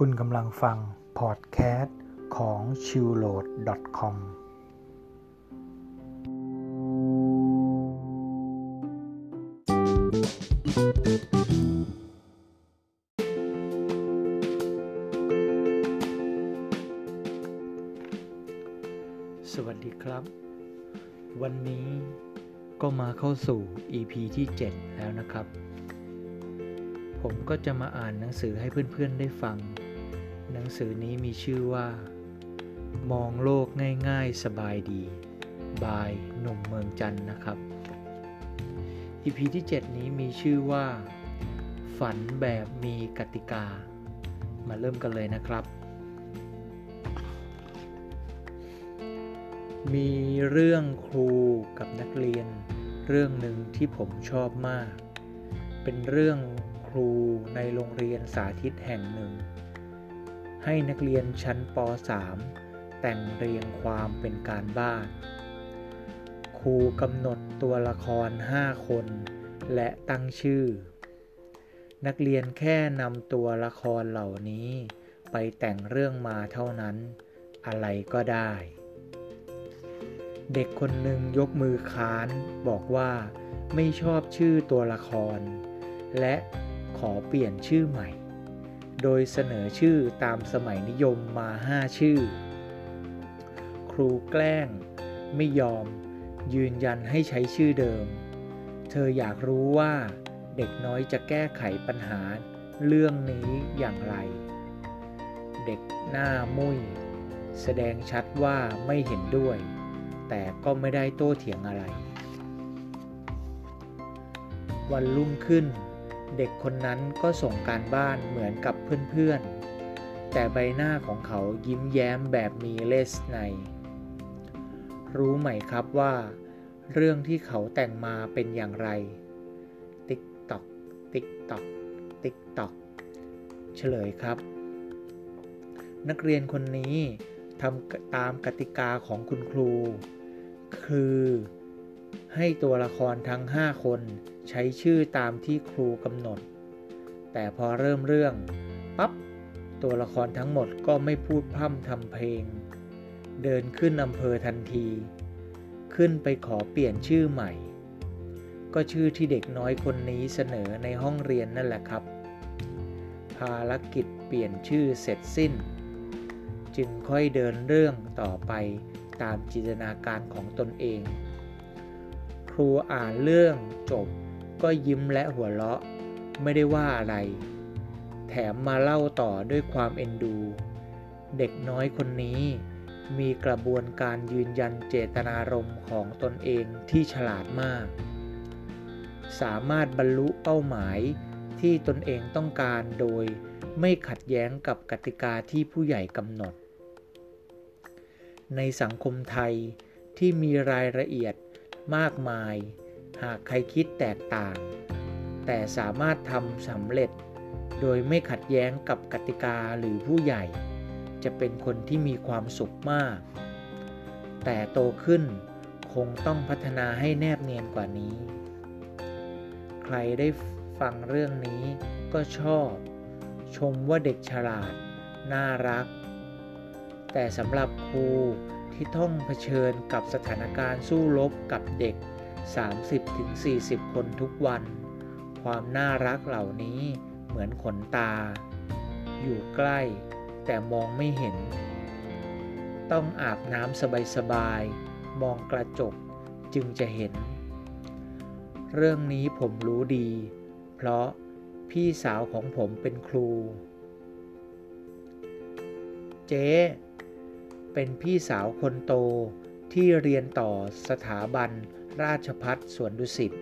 คุณกำลังฟังพอดแคสต์ของ s h i l l o a d c o m สวัสดีครับ วันนี้ก็มาเข้าสู่ EP ที่ 7 แล้วนะครับ ผมก็จะมาอ่านหนังสือให้เพื่อนๆได้ฟัง หนังสือนี้มีชื่อว่า มองโลกง่ายๆ สบายดี บายหนุ่มเมืองจันนะครับ EP ที่ 7 นี้มีชื่อว่า ฝันแบบมีกติกา มาเริ่มกันเลยนะครับ มีเรื่องครูกับนักเรียน เรื่องหนึ่งที่ผมชอบมาก เป็นเรื่องครูในโรงเรียนสาธิตแห่งหนึ่ง ให้นักเรียนชั้นป .3 แต่งเรียงความเป็นการบ้าน ครูกำหนดตัวละคร 5 คน และตั้งชื่อ นักเรียนแค่นำตัวละครเหล่านี้ ไปแต่งเรื่องมาเท่านั้น อะไรก็ได้ เด็กคนหนึ่งยกมือค้านบอกว่าไม่ชอบชื่อตัวละคร และขอเปลี่ยนชื่อใหม่ โดยเสนอชื่อตามสมัยนิยมมา 5 ชื่อ ครูแกล้ง ไม่ยอม ยืนยันให้ใช้ชื่อเดิม เธออยากรู้ว่าเด็กน้อยจะแก้ไขปัญหาเรื่องนี้อย่างไร เด็กหน้ามุ้ยแสดงชัดว่าไม่เห็นด้วย แต่ก็ไม่ได้โต้เถียงอะไร วันรุ่งขึ้น เด็กคนนั้นก็ส่งการบ้านเหมือนกับเพื่อนๆ แต่ใบหน้าของเขายิ้มแย้มแบบมีเลสใน รู้ไหมครับว่า เรื่องที่เขาแต่งมาเป็นอย่างไร ติ๊กตอก ติ๊กตอก ติ๊กตอก เฉลยครับ นักเรียนคนนี้ทำตามกติกาของคุณครู คือ ให้ตัวละครทั้ง 5 คนใช้ชื่อตามที่ครูกำหนด แต่พอเริ่มเรื่องปุ๊บตัวละครทั้งหมดก็ไม่พูดพร่ำทำเพลง เดินขึ้นอำเภอทันที ขึ้นไปขอเปลี่ยนชื่อใหม่ ก็ชื่อที่เด็กน้อยคนนี้เสนอในห้องเรียนนั่นแหละครับ ภารกิจเปลี่ยนชื่อเสร็จสิ้น จึงค่อยเดินเรื่องต่อไปตามจินตนาการของตนเอง ครูอ่านเรื่องจบ ก็ยิ้มและหัวเราะ ไม่ได้ว่าอะไร แถมมาเล่าต่อด้วยความเอ็นดู เด็กน้อยคนนี้ มีกระบวนการยืนยันเจตนารมณ์ของตนเองที่ฉลาดมาก สามารถบรรลุเป้าหมายที่ตนเองต้องการโดยไม่ขัดแย้งกับกติกาที่ผู้ใหญ่กำหนด ในสังคมไทยที่มีรายละเอียด มากมาย หากใครคิดแตกต่าง แต่สามารถทำสำเร็จ โดยไม่ขัดแย้งกับกติกาหรือผู้ใหญ่ จะเป็นคนที่มีความสุขมาก แต่โตขึ้นคงต้องพัฒนาให้แนบเนียนกว่านี้ ใครได้ฟังเรื่องนี้ก็ชอบ ชมว่าเด็กฉลาด น่ารัก แต่สำหรับครู ที่ต้องเผชิญกับสถานการณ์สู้รบกับเด็ก 30-40 คนทุกวัน ความน่ารักเหล่านี้เหมือนขนตา อยู่ใกล้แต่มองไม่เห็น ต้องอาบน้ำสบายๆ มองกระจกจึงจะเห็น เรื่องนี้ผมรู้ดี เพราะพี่สาวของผมเป็นครู เจ๊ เป็นพี่สาวคนโตที่เรียนต่อสถาบันราชพัฒสวนดุสิต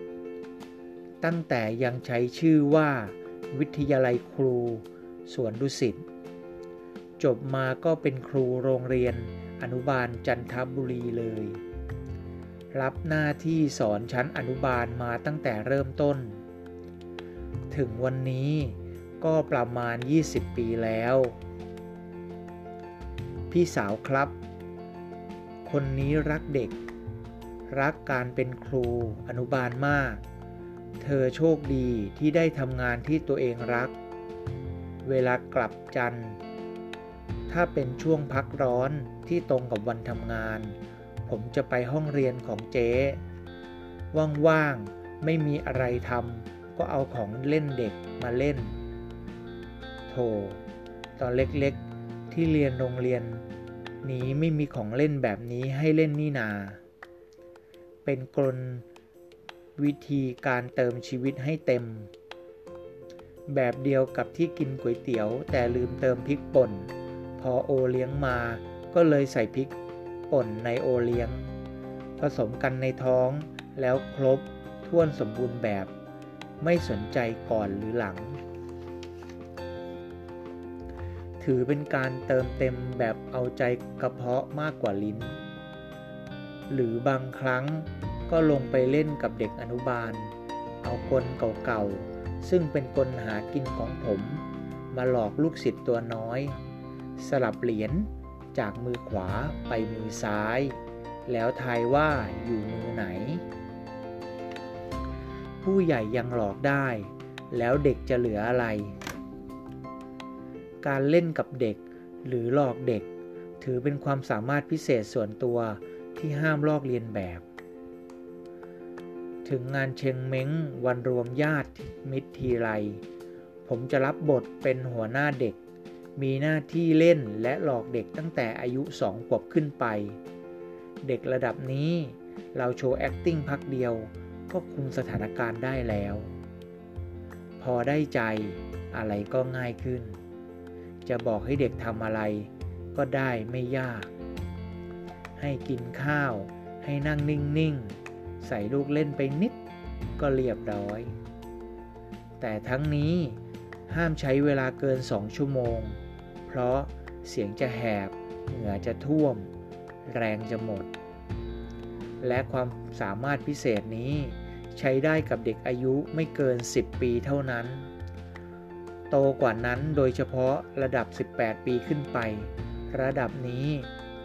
ตั้งแต่ยังใช้ชื่อว่า วิทยาลัยครูสวนดุสิต จบมาก็เป็นครูโรงเรียนอนุบาลจันทบุรีเลย รับหน้าที่สอนชั้นอนุบาลมาตั้งแต่เริ่มต้น ถึงวันนี้ก็ประมาณ 20 ปีแล้ว พี่สาวครับ คนนี้รักเด็ก รักการเป็นครูอนุบาลมาก เธอโชคดีที่ได้ทำงานที่ตัวเองรัก เวลากลับจันทร์ ถ้าเป็นช่วงพักร้อนที่ตรงกับวันทำงาน ผมจะไปห้องเรียนของเจ๊ ว่างๆ ไม่มีอะไรทำก็เอาของเล่นเด็กมาเล่น โถตอนเล็กๆ ที่เรียนโรงเรียนนี้ไม่มีของเล่นแบบนี้ให้เล่นนี่นา เป็นกลวิธีการเติมชีวิตให้เต็ม แบบเดียวกับที่กินก๋วยเตี๋ยว แต่ลืมเติมพริกป่น พอโอเลี้ยงมาก็เลยใส่พริกป่นในโอเลี้ยง ผสมกันในท้องแล้วครบท้วนสมบูรณ์แบบ ไม่สนใจก่อนหรือหลัง ถือเป็นการเติมเต็มแบบเอาใจกระเพาะมากกว่าลิ้น หรือบางครั้งก็ลงไปเล่นกับเด็กอนุบาล เอากลเก่าๆ ซึ่งเป็นกลหากินของผม มาหลอกลูกศิษย์ตัวน้อย สลับเหรียญจากมือขวาไปมือซ้าย แล้วทายว่าอยู่มือไหน ผู้ใหญ่ยังหลอกได้ แล้วเด็กจะเหลืออะไร การเล่นกับเด็ก หรือหลอกเด็ก ถือเป็นความสามารถพิเศษส่วนตัวที่ห้ามลอกเลียนแบบ ถึงงานเชงเม้งวันรวมญาติมิตรทีไร ผมจะรับบทเป็นหัวหน้าเด็ก มีหน้าที่เล่นและหลอกเด็กตั้งแต่อายุสองขวบขึ้นไป เด็กระดับนี้เราโชว์ acting พักเดียวก็คุมสถานการณ์ได้แล้ว พอได้ใจอะไรก็ง่ายขึ้น จะบอกให้เด็กทำอะไร ก็ได้ไม่ยาก ให้กินข้าว ให้นั่งนิ่ง ๆ ใส่ลูกเล่นไปนิด ก็เรียบร้อย แต่ทั้งนี้ห้ามใช้เวลาเกินสองชั่วโมง เพราะเสียงจะแหบ เหงื่อจะท่วม แรงจะหมด และความสามารถพิเศษนี้ใช้ได้กับเด็กอายุไม่เกิน 10 ปีเท่านั้น โตกว่านั้นโดยเฉพาะระดับ 18 ปีขึ้นไป ระดับนี้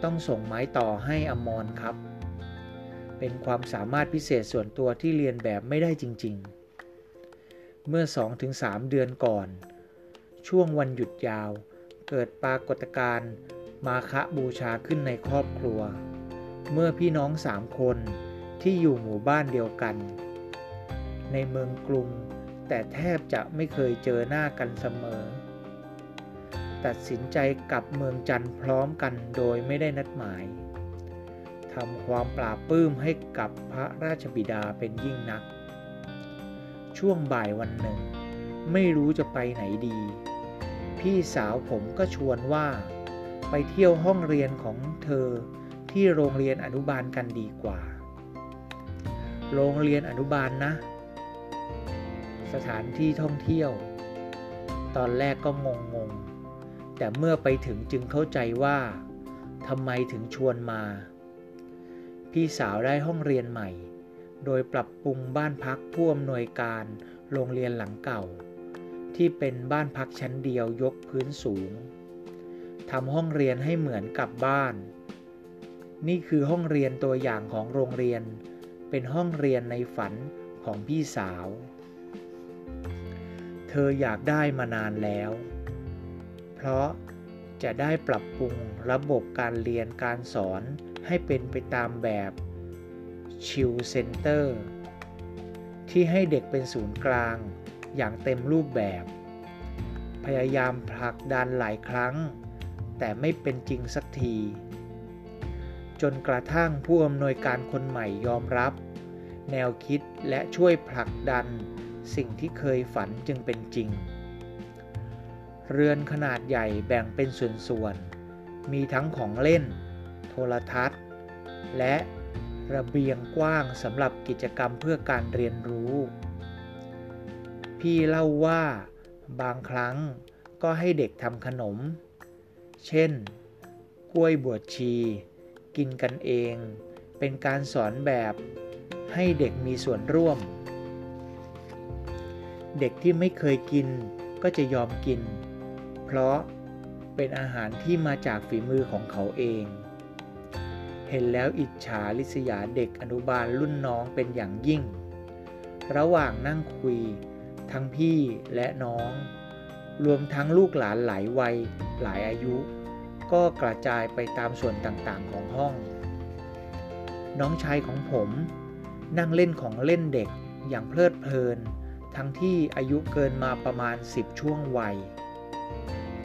ต้องส่งไม้ต่อให้อมรครับ เป็นความสามารถพิเศษส่วนตัวที่เรียนแบบไม่ได้จริง ๆ เมื่อ 2-3 เดือนก่อน ช่วงวันหยุดยาว เกิดปรากฏการณ์มาคะบูชาขึ้นในครอบครัว เมื่อพี่น้องสามคนที่อยู่หมู่บ้านเดียวกัน ในเมืองกรุง แต่แทบจะไม่เคยเจอหน้ากันเสมอ ตัดสินใจกลับเมืองจันทร์พร้อมกันโดยไม่ได้นัดหมายทำความปราบปื้มให้กับพระราชบิดาเป็นยิ่งนัก ช่วงบ่ายวันหนึ่ง ไม่รู้จะไปไหนดี พี่สาวผมก็ชวนว่า ไปเที่ยวห้องเรียนของเธอที่โรงเรียนอนุบาลกันดีกว่า โรงเรียนอนุบาลนะ สถานที่ท่องเที่ยว ตอนแรกก็งงงแต่เมื่อไปถึงจึงเข้าใจว่าทำไมถึงชวนมา พี่สาวได้ห้องเรียนใหม่ โดยปรับปรุงบ้านพักผู้อำนวยการโรงเรียนหลังเก่า ที่เป็นบ้านพักชั้นเดียวยกพื้นสูงทำห้องเรียนให้เหมือนกับบ้าน นี่คือห้องเรียนตัวอย่างของโรงเรียน เป็นห้องเรียนในฝันของพี่สาว เธออยากได้มานานแล้ว เพราะจะได้ปรับปรุงระบบการเรียนการสอนให้เป็นไปตามแบบ child center ที่ให้เด็กเป็นศูนย์กลางอย่างเต็มรูปแบบ พยายามผลักดันหลายครั้ง แต่ไม่เป็นจริงสักที จนกระทั่งผู้อำนวยการคนใหม่ยอมรับ แนวคิดและช่วยผลักดัน สิ่งที่เคยฝันจึงเป็นจริง เรือนขนาดใหญ่แบ่งเป็นส่วนๆ มีทั้งของเล่น โทรทัศน์ และระเบียงกว้างสำหรับกิจกรรมเพื่อการเรียนรู้ พี่เล่าว่าบางครั้งก็ให้เด็กทำขนม เช่น กล้วยบวชชี กินกันเอง เป็นการสอนแบบให้เด็กมีส่วนร่วม ด็กที่ไม่เคยกินก็จะยอมกิน เพราะเป็นอาหารที่มาจากฝีมือของเขาเอง เห็นแล้วอิจฉาลิษยาเด็กอนุบาลรุ่นน้องเป็นอย่างยิ่ง ระหว่างนั่งคุย ทั้งพี่และน้อง รวมทั้งลูกหลานหลายวัยหลายอายุ ก็กระจายไปตามส่วนต่างๆของห้อง น้องชายของผม นั่งเล่นของเล่นเด็กอย่างเพลิดเพลิน ทั้งที่อายุเกินมาประมาณ 10 ช่วงวัย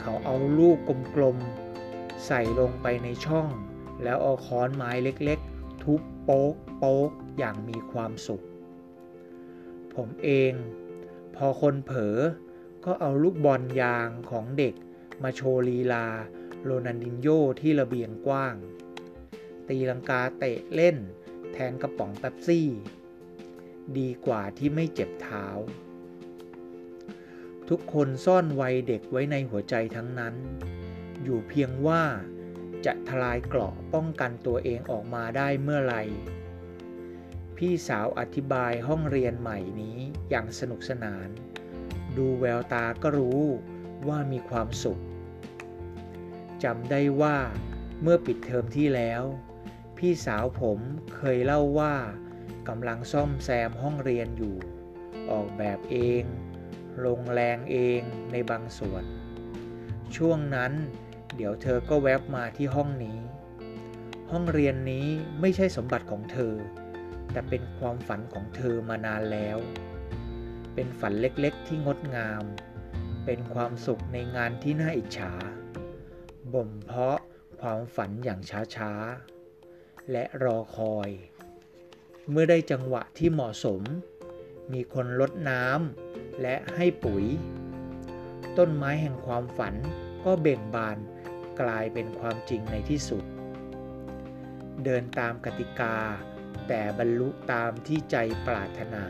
เขาเอาลูกกลมๆ ใส่ลงไปในช่อง แล้วเอาค้อนไม้เล็กๆ ทุบโป๊กโป๊กอย่างมีความสุข ผมเอง พอคนเผลอก็เอาลูกบอลยางของเด็กมาโชว์ลีลาโรนันดินโยที่ระเบียงกว้าง ตีลังกาเตะเล่นแทนกระป๋องแป๊บซี่ ดีกว่าที่ไม่เจ็บเท้า ทุกคนซ่อนวัยเด็กไว้ในหัวใจทั้งนั้น อยู่เพียงว่าจะทลายเกราะป้องกันตัวเองออกมาได้เมื่อไหร่พี่สาวอธิบายห้องเรียนใหม่นี้อย่างสนุกสนาน ดูแววตาก็รู้ว่ามีความสุขจำได้ว่าเมื่อปิดเทอมที่แล้ว พี่สาวผมเคยเล่าว่า กำลังซ่อมแซมห้องเรียนอยู่ ออกแบบเอง ลงแรงเองในบางส่วน ช่วงนั้น เดี๋ยวเธอก็แวบมาที่ห้องนี้ ห้องเรียนนี้ไม่ใช่สมบัติของเธอ แต่เป็นความฝันของเธอมานานแล้ว เป็นฝันเล็กๆที่งดงาม เป็นความสุขในงานที่น่าอิจฉา บ่มเพาะความฝันอย่างช้าๆ และรอคอย เมื่อได้จังหวะที่เหมาะสม มีคนลดน้ำและให้ปุ๋ย ต้นไม้แห่งความฝันก็เบ่งบานกลายเป็นความจริงในที่สุด เดินตามกติกา แต่บรรลุตามที่ใจปรารถนา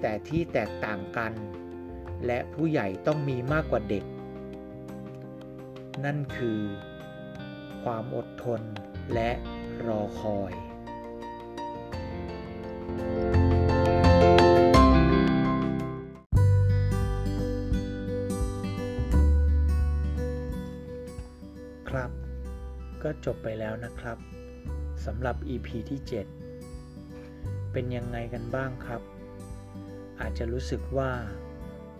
แต่ที่แตกต่างกัน และผู้ใหญ่ต้องมีมากกว่าเด็ก นั่นคือ ความอดทนและรอคอย ครับ ก็จบไปแล้วนะครับสำหรับ EP ที่ 7 เป็นยังไงกันบ้างครับ อาจจะรู้สึกว่า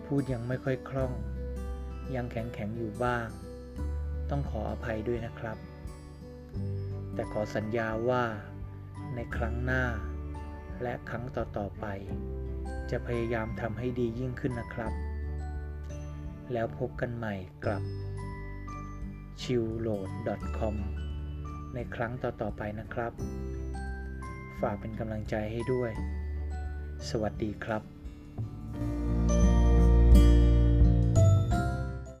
พูดยังไม่ค่อยคล่อง ยังแข็งแข็งอยู่บ้าง ต้องขออภัยด้วยนะครับ แต่ขอสัญญาว่าในครั้งหน้า และครั้งต่อๆไป จะพยายามทำให้ดียิ่งขึ้นนะครับ แล้วพบกันใหม่กับ c h i l l o a d c o m ในครั้งต่อๆไปนะครับ ฝากเป็นกำลังใจให้ด้วย สวัสดีครับ